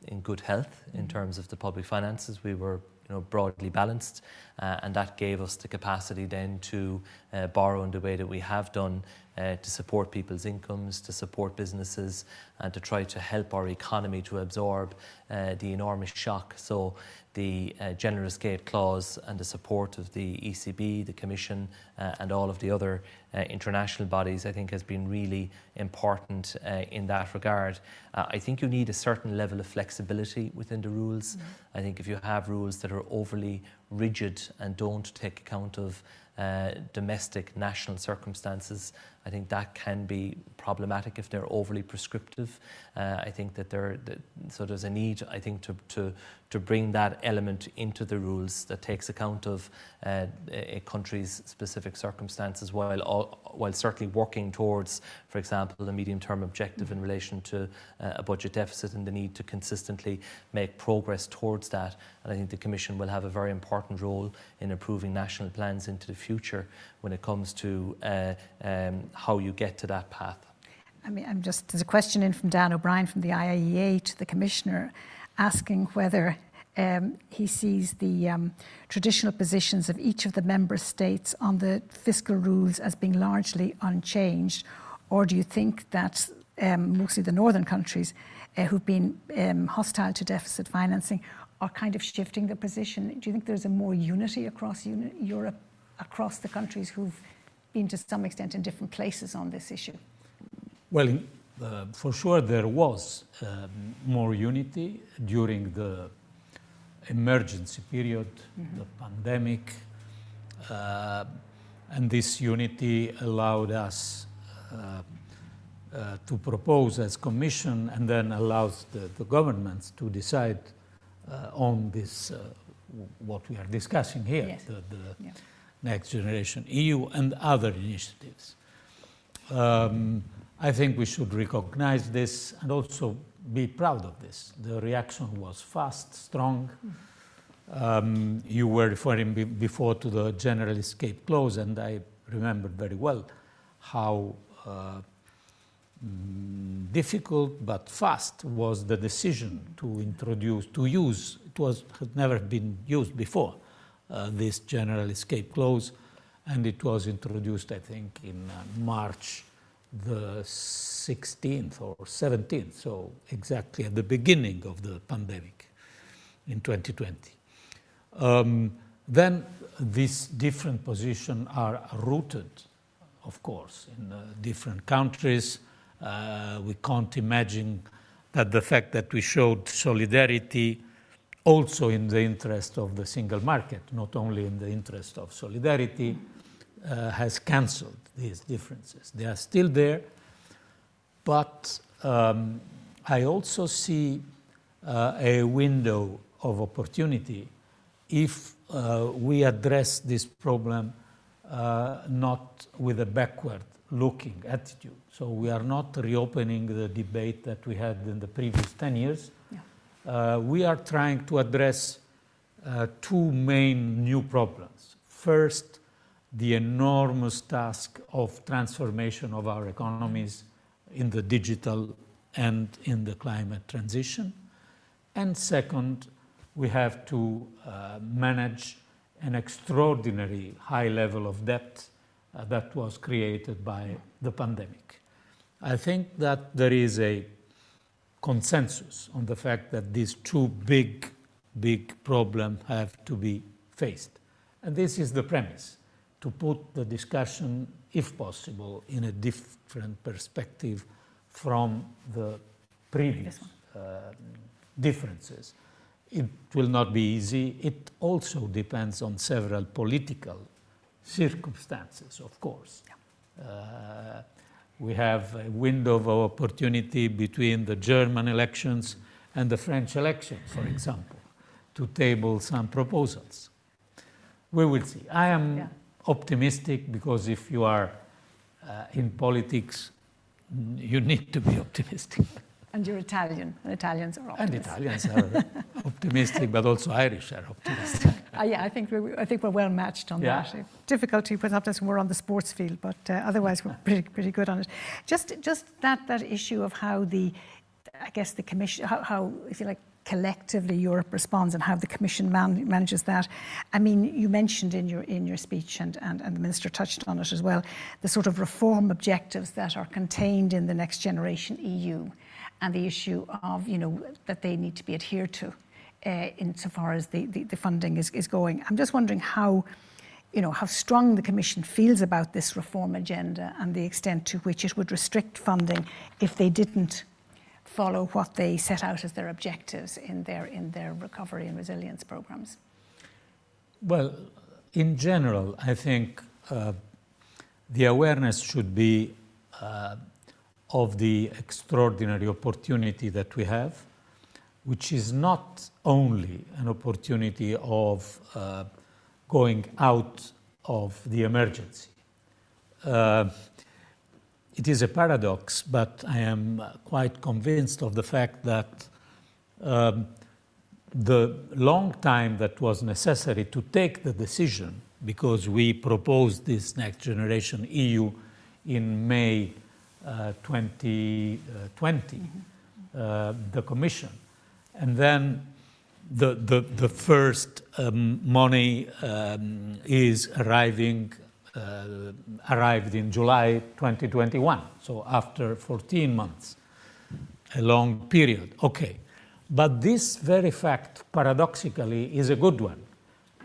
in good health in terms of the public finances. We were you know, broadly balanced, uh, and that gave us the capacity then to uh, borrow in the way that we have done uh, to support people's incomes, to support businesses, and to try to help our economy to absorb uh, the enormous shock. So the uh, general escape clause and the support of the ECB, the Commission, uh, and all of the other uh, international bodies, I think, has been really important uh, in that regard. Uh, I think you need a certain level of flexibility within the rules. Mm-hmm. I think if you have rules that are overly rigid and don't take account of uh, domestic national circumstances, I think that can be problematic if they're overly prescriptive. Uh, I think that there, that, so there's a need, I think, to, to, to bring that element into the rules that takes account of uh, a country's specific circumstances while, all, while certainly working towards, for example, a medium term objective in relation to uh, a budget deficit and the need to consistently make progress towards that. And I think the Commission will have a very important role in improving national plans into the future when it comes to uh, um, how you get to that path. I mean, I'm just there's a question in from Dan O'Brien from the IIEA to the Commissioner, asking whether um, he sees the um, traditional positions of each of the member states on the fiscal rules as being largely unchanged, or do you think that um, mostly the northern countries uh, who've been um, hostile to deficit financing are kind of shifting their position? Do you think there's a more unity across uni- Europe, across the countries who've been to some extent in different places on this issue? Well, uh, for sure, there was uh, more unity during the emergency period, mm-hmm. the pandemic, uh, and this unity allowed us uh, uh, to propose as Commission and then allows the, the governments to decide uh, on this, what we are discussing here, yes. the, the yeah. Next Generation EU and other initiatives. Um, I think we should recognize this and also be proud of this. The reaction was fast, strong. Um, you were referring be- before to the general escape clause, and I remember very well how uh, mm, difficult but fast was the decision to introduce, to use, it was, had never been used before, this general escape clause, and it was introduced, I think, in uh, March the 16th or 17th, so exactly at the beginning of the pandemic in 2020. Um, then these different positions are rooted, of course, in uh, different countries. Uh, we can't imagine that the fact that we showed solidarity also in the interest of the single market, not only in the interest of solidarity, uh, has cancelled these differences. They are still there, but um, I also see uh, a window of opportunity if uh, we address this problem uh, not with a backward looking attitude. So we are not reopening the debate that we had in the previous 10 years. Yeah. Uh, we are trying to address uh, two main new problems. First, the enormous task of transformation of our economies in the digital and in the climate transition. And second, we have to uh, manage an extraordinary high level of debt uh, that was created by the pandemic. I think that there is a consensus on the fact that these two big, big problems have to be faced. And this is the premise to put the discussion, if possible, in a different perspective from the previous uh, differences. It will not be easy. It also depends on several political circumstances, of course. Yeah. Uh, we have a window of opportunity between the German elections and the French elections, for example, to table some proposals. We will see. I am yeah. optimistic because if you are uh, in politics, you need to be optimistic. And you're Italian, and Italians are optimistic. And Italians are optimistic, but also Irish are optimistic. Uh, yeah, I think, we're, I think we're well matched on yeah. that. Difficulty perhaps when we're on the sports field, but uh, otherwise we're pretty, pretty good on it. Just, just that, that issue of how the, I guess the commission, how, how if you like, collectively Europe responds and how the Commission man, manages that. I mean, you mentioned in your in your speech, and, and, and the Minister touched on it as well, the sort of reform objectives that are contained in the Next Generation EU and the issue of, you know, that they need to be adhered to uh, insofar as the, the, the funding is, is going. I'm just wondering how, you know, how strong the Commission feels about this reform agenda and the extent to which it would restrict funding if they didn't follow what they set out as their objectives in their, in their recovery and resilience programs? Well, in general, I think uh, the awareness should be uh, of the extraordinary opportunity that we have, which is not only an opportunity of uh, going out of the emergency. Uh, it is a paradox, but I am quite convinced of the fact that um, the long time that was necessary to take the decision, because we proposed this next generation EU in May 2020, uh, uh, the Commission. And then the, the, the first um, money um, is arriving, uh, arrived in July 2021, so after 14 months, a long period. Okay. But this very fact, paradoxically, is a good one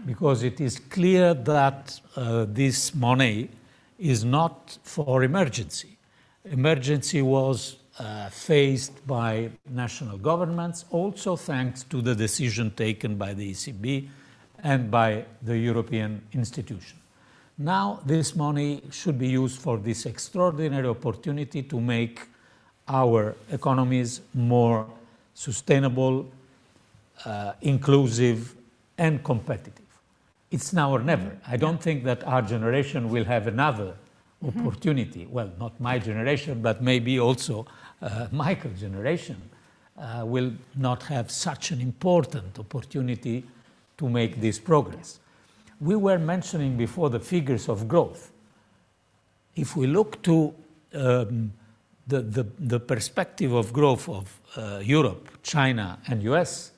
because it is clear that uh, this money is not for emergency emergency was uh, faced by national governments, also thanks to the decision taken by the ECB and by the European institution. Now, this money should be used for this extraordinary opportunity to make our economies more sustainable, uh, inclusive, and competitive. It's now or never. I don't think that our generation will have another mm-hmm. Opportunity. Well, not my generation, but maybe also uh, Michael's generation uh, will not have such an important opportunity to make this progress. We were mentioning before the figures of growth. If we look to um, the, the, the, perspective of growth of uh, Europe, China, and US,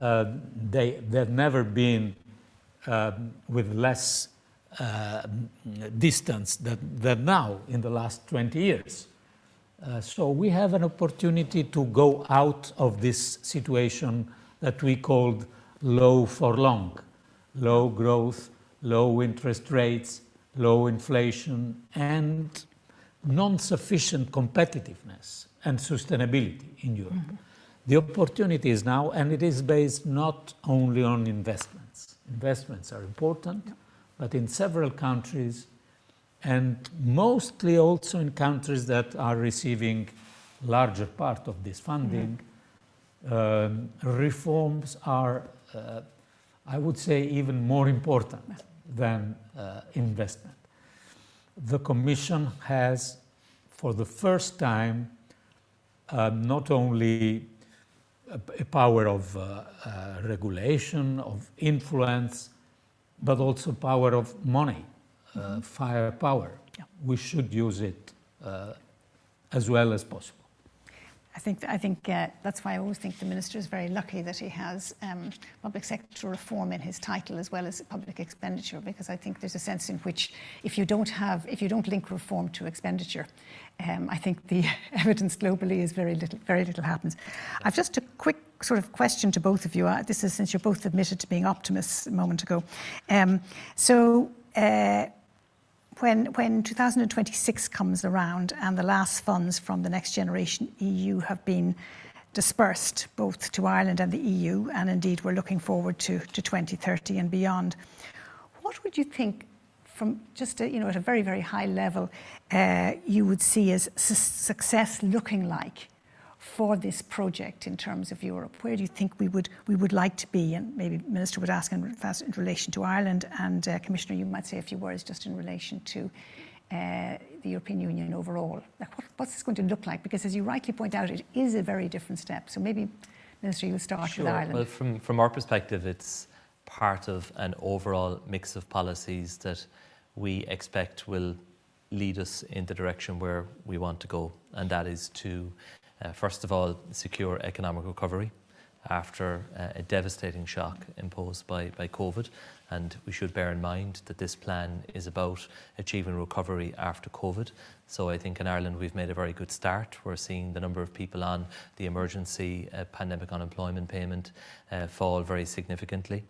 uh, they, they've never been um, with less uh, distance than, than now in the last 20 years. Uh, so we have an opportunity to go out of this situation that we called low for long low growth, low interest rates, low inflation, and non sufficient competitiveness and sustainability in Europe. Mm-hmm. The opportunity is now, and it is based not only on investments. Investments are important, but in several countries, and mostly also in countries that are receiving larger part of this funding, mm-hmm. um, reforms are, uh, I would say, even more important than uh, investment. The Commission has, for the first time, uh, not only a, a power of uh, uh, regulation, of influence, but also power of money, uh, firepower. Yeah. We should use it as well as possible. I think, I think uh, that's why I always think the minister is very lucky that he has um, public sector reform in his title as well as public expenditure, because I think there's a sense in which if you don't have, if you don't link reform to expenditure, um, I think the evidence globally is very little, very little happens. I've just a quick sort of question to both of you. Uh, this is since you're both admitted to being optimists a moment ago. Um, so. Uh, when, when 2026 comes around and the last funds from the Next Generation EU have been dispersed both to Ireland and the EU, and indeed we're looking forward to, to 2030 and beyond, what would you think from just a, you know, at a very, very high level uh, you would see as su- success looking like for this project in terms of Europe? Where do you think we would we would like to be? And maybe Minister would ask in, in relation to Ireland, and uh, Commissioner, you might say a few words just in relation to. Uh, the European Union overall. Like what, what's this going to look like? Because, as you rightly point out, it is a very different step. So maybe, Minister, you start sure. with Ireland. Well, from from our perspective, it's part of an overall mix of policies that we expect will lead us in the direction where we want to go, and that is to uh, first of all, secure economic recovery after uh, a devastating shock imposed by, by COVID. And we should bear in mind that this plan is about achieving recovery after COVID. So I think in Ireland we've made a very good start. We're seeing the number of people on the emergency uh, pandemic unemployment payment uh, fall very significantly.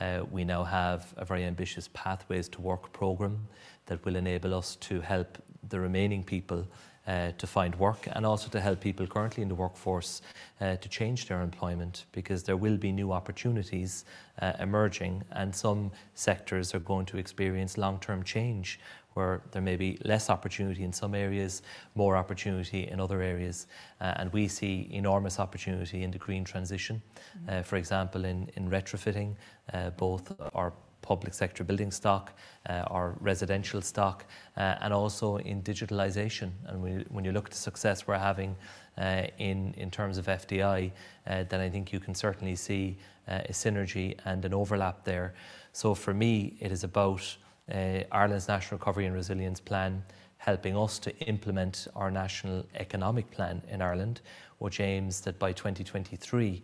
Uh, we now have a very ambitious Pathways to Work programme that will enable us to help the remaining people uh, to find work and also to help people currently in the workforce uh, to change their employment because there will be new opportunities uh, emerging and some sectors are going to experience long term change where there may be less opportunity in some areas, more opportunity in other areas. Uh, and we see enormous opportunity in the green transition. Mm-hmm. Uh, for example, in, in retrofitting uh, both our public sector building stock uh, or residential stock, uh, and also in digitalisation. And we, when you look at the success we're having uh, in, in terms of FDI, uh, then I think you can certainly see uh, a synergy and an overlap there. So for me, it is about uh, Ireland's National Recovery and Resilience Plan helping us to implement our national economic plan in Ireland, which aims that by 2023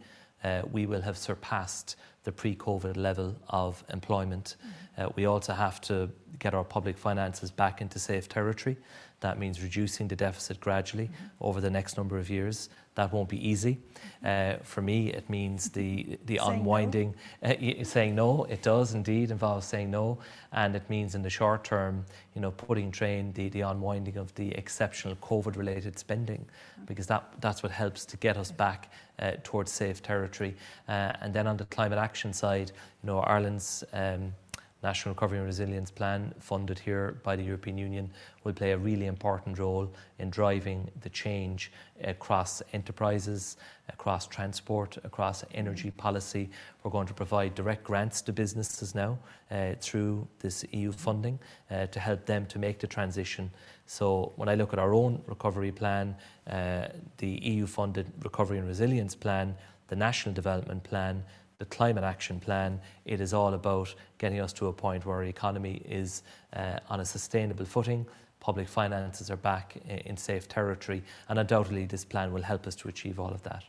we will have surpassed the pre COVID level of employment. Mm-hmm. Uh, we also have to get our public finances back into safe territory. That means reducing the deficit gradually mm-hmm. over the next number of years. That won't be easy. Uh, for me, it means the, the saying unwinding, no. Uh, saying no, it does indeed involve saying no. And it means in the short term, you know, putting train the, the unwinding of the exceptional COVID related spending, mm-hmm. because that, that's what helps to get us back uh, towards safe territory. Uh, and then on the climate action side, you know, Ireland's um, National Recovery and Resilience Plan, funded here by the European Union, will play a really important role in driving the change across enterprises, across transport, across energy policy. We're going to provide direct grants to businesses now uh, through this EU funding uh, to help them to make the transition. So when I look at our own recovery plan, uh, the EU funded Recovery and Resilience Plan, the National Development Plan, the climate action plan, it is all about getting us to a point where our economy is uh, on a sustainable footing, public finances are back in safe territory, and undoubtedly this plan will help us to achieve all of that.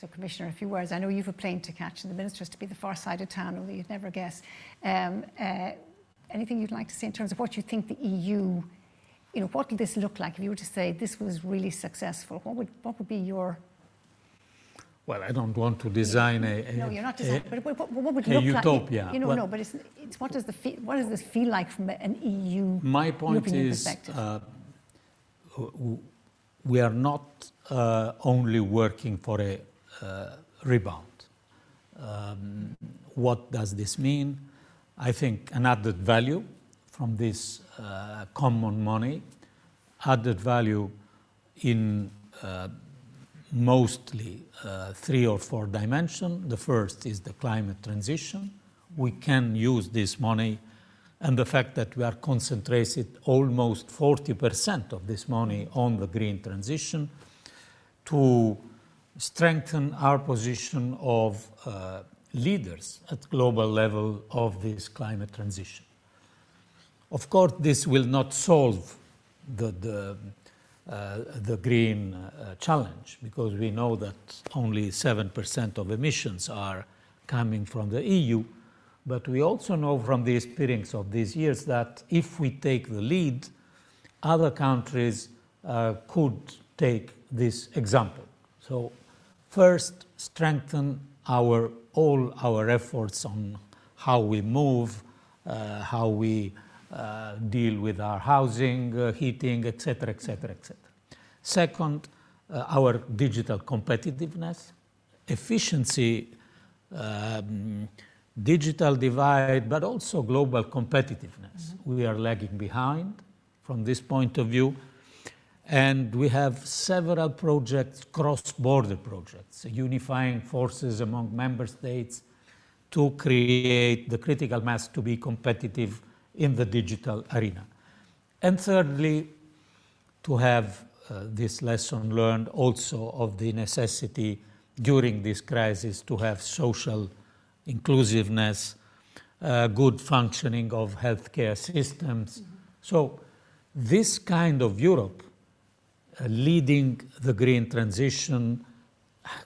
So, Commissioner, a few words. I know you've a plane to catch, and the Minister's to be the far side of town, although you'd never guess. Um, uh, anything you'd like to say in terms of what you think the EU, you know, what would this look like if you were to say this was really successful? What would, what would be your well, I don't want to design a, a no, you're not designing. But what, what would look utopia. like? You know, well, no, but it's, it's what does the feel, what does this feel like from an EU? My point European is, uh, we are not uh, only working for a uh, rebound. Um, what does this mean? I think an added value from this uh, common money, added value in uh, mostly uh, three or four dimensions. The first is the climate transition. We can use this money and the fact that we are concentrated almost 40% of this money on the green transition to strengthen our position of uh, leaders at global level of this climate transition. Of course, this will not solve the, the, uh, the green uh, challenge because we know that only 7% of emissions are coming from the EU. But we also know from the experience of these years that if we take the lead, other countries uh, could take this example. So, first, strengthen our all our efforts on how we move, uh, how we uh, deal with our housing, uh, heating, etc., etc., etc. Second, uh, our digital competitiveness, efficiency, um, digital divide, but also global competitiveness. Mm-hmm. We are lagging behind from this point of view. And we have several projects, cross border projects, unifying forces among member states to create the critical mass to be competitive in the digital arena. And thirdly, to have uh, this lesson learned also of the necessity during this crisis to have social inclusiveness, uh, good functioning of healthcare systems. Mm-hmm. So, this kind of Europe uh, leading the green transition,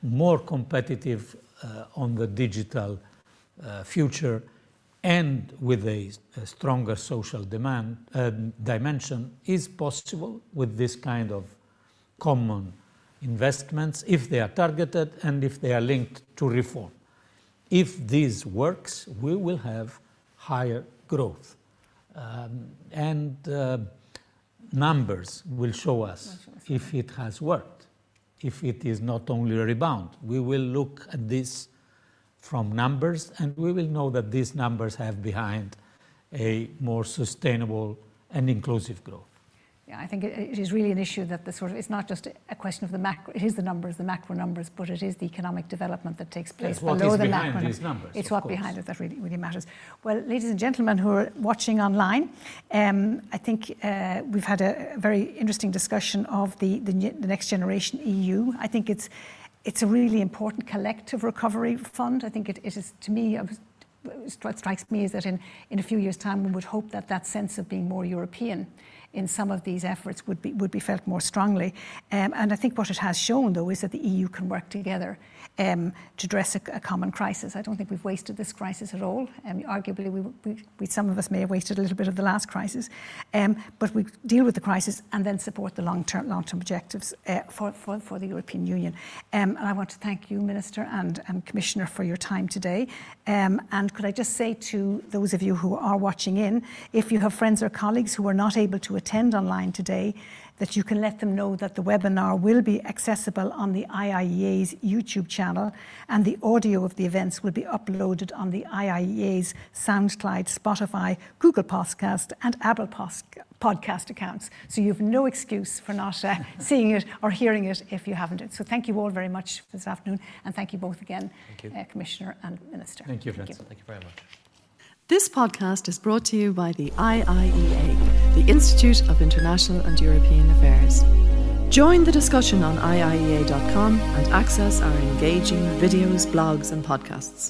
more competitive uh, on the digital uh, future, and with a, a stronger social demand, uh, dimension is possible with this kind of common investments if they are targeted and if they are linked to reform. If this works, we will have higher growth. Um, and uh, numbers will show us if it has worked, if it is not only a rebound. We will look at this from numbers and we will know that these numbers have behind a more sustainable and inclusive growth. Yeah, I think it, it is really an issue that the sort of it's not just a question of the macro. It is the numbers, the macro numbers, but it is the economic development that takes place yes, below the macro these numbers. It's what course. behind it that really, really matters. Well, ladies and gentlemen who are watching online, um, I think uh, we've had a very interesting discussion of the, the, the next generation EU. I think it's it's a really important collective recovery fund. I think it, it is to me. What strikes me is that in, in a few years' time, we would hope that that sense of being more European in some of these efforts would be, would be felt more strongly. Um, and I think what it has shown, though, is that the EU can work together um, to address a, a, common crisis. I don't think we've wasted this crisis at all. Um, arguably, we, we, we, some of us may have wasted a little bit of the last crisis. Um, but we deal with the crisis and then support the long-term, long-term objectives uh, for, for, for, the European Union. Um, and I want to thank you, Minister and, and Commissioner, for your time today. Um, and could I just say to those of you who are watching in, if you have friends or colleagues who are not able to attend online today, that you can let them know that the webinar will be accessible on the IIEA's YouTube channel and the audio of the events will be uploaded on the IIEA's SoundCloud, Spotify, Google Podcast, and Apple Podcast accounts. So you have no excuse for not uh, seeing it or hearing it if you haven't. So thank you all very much this afternoon, and thank you both again, uh, Commissioner and Minister. Thank you, thank you. Thank you very much. This podcast is brought to you by the IIEA, the Institute of International and European Affairs. Join the discussion on IIEA.com and access our engaging videos, blogs, and podcasts.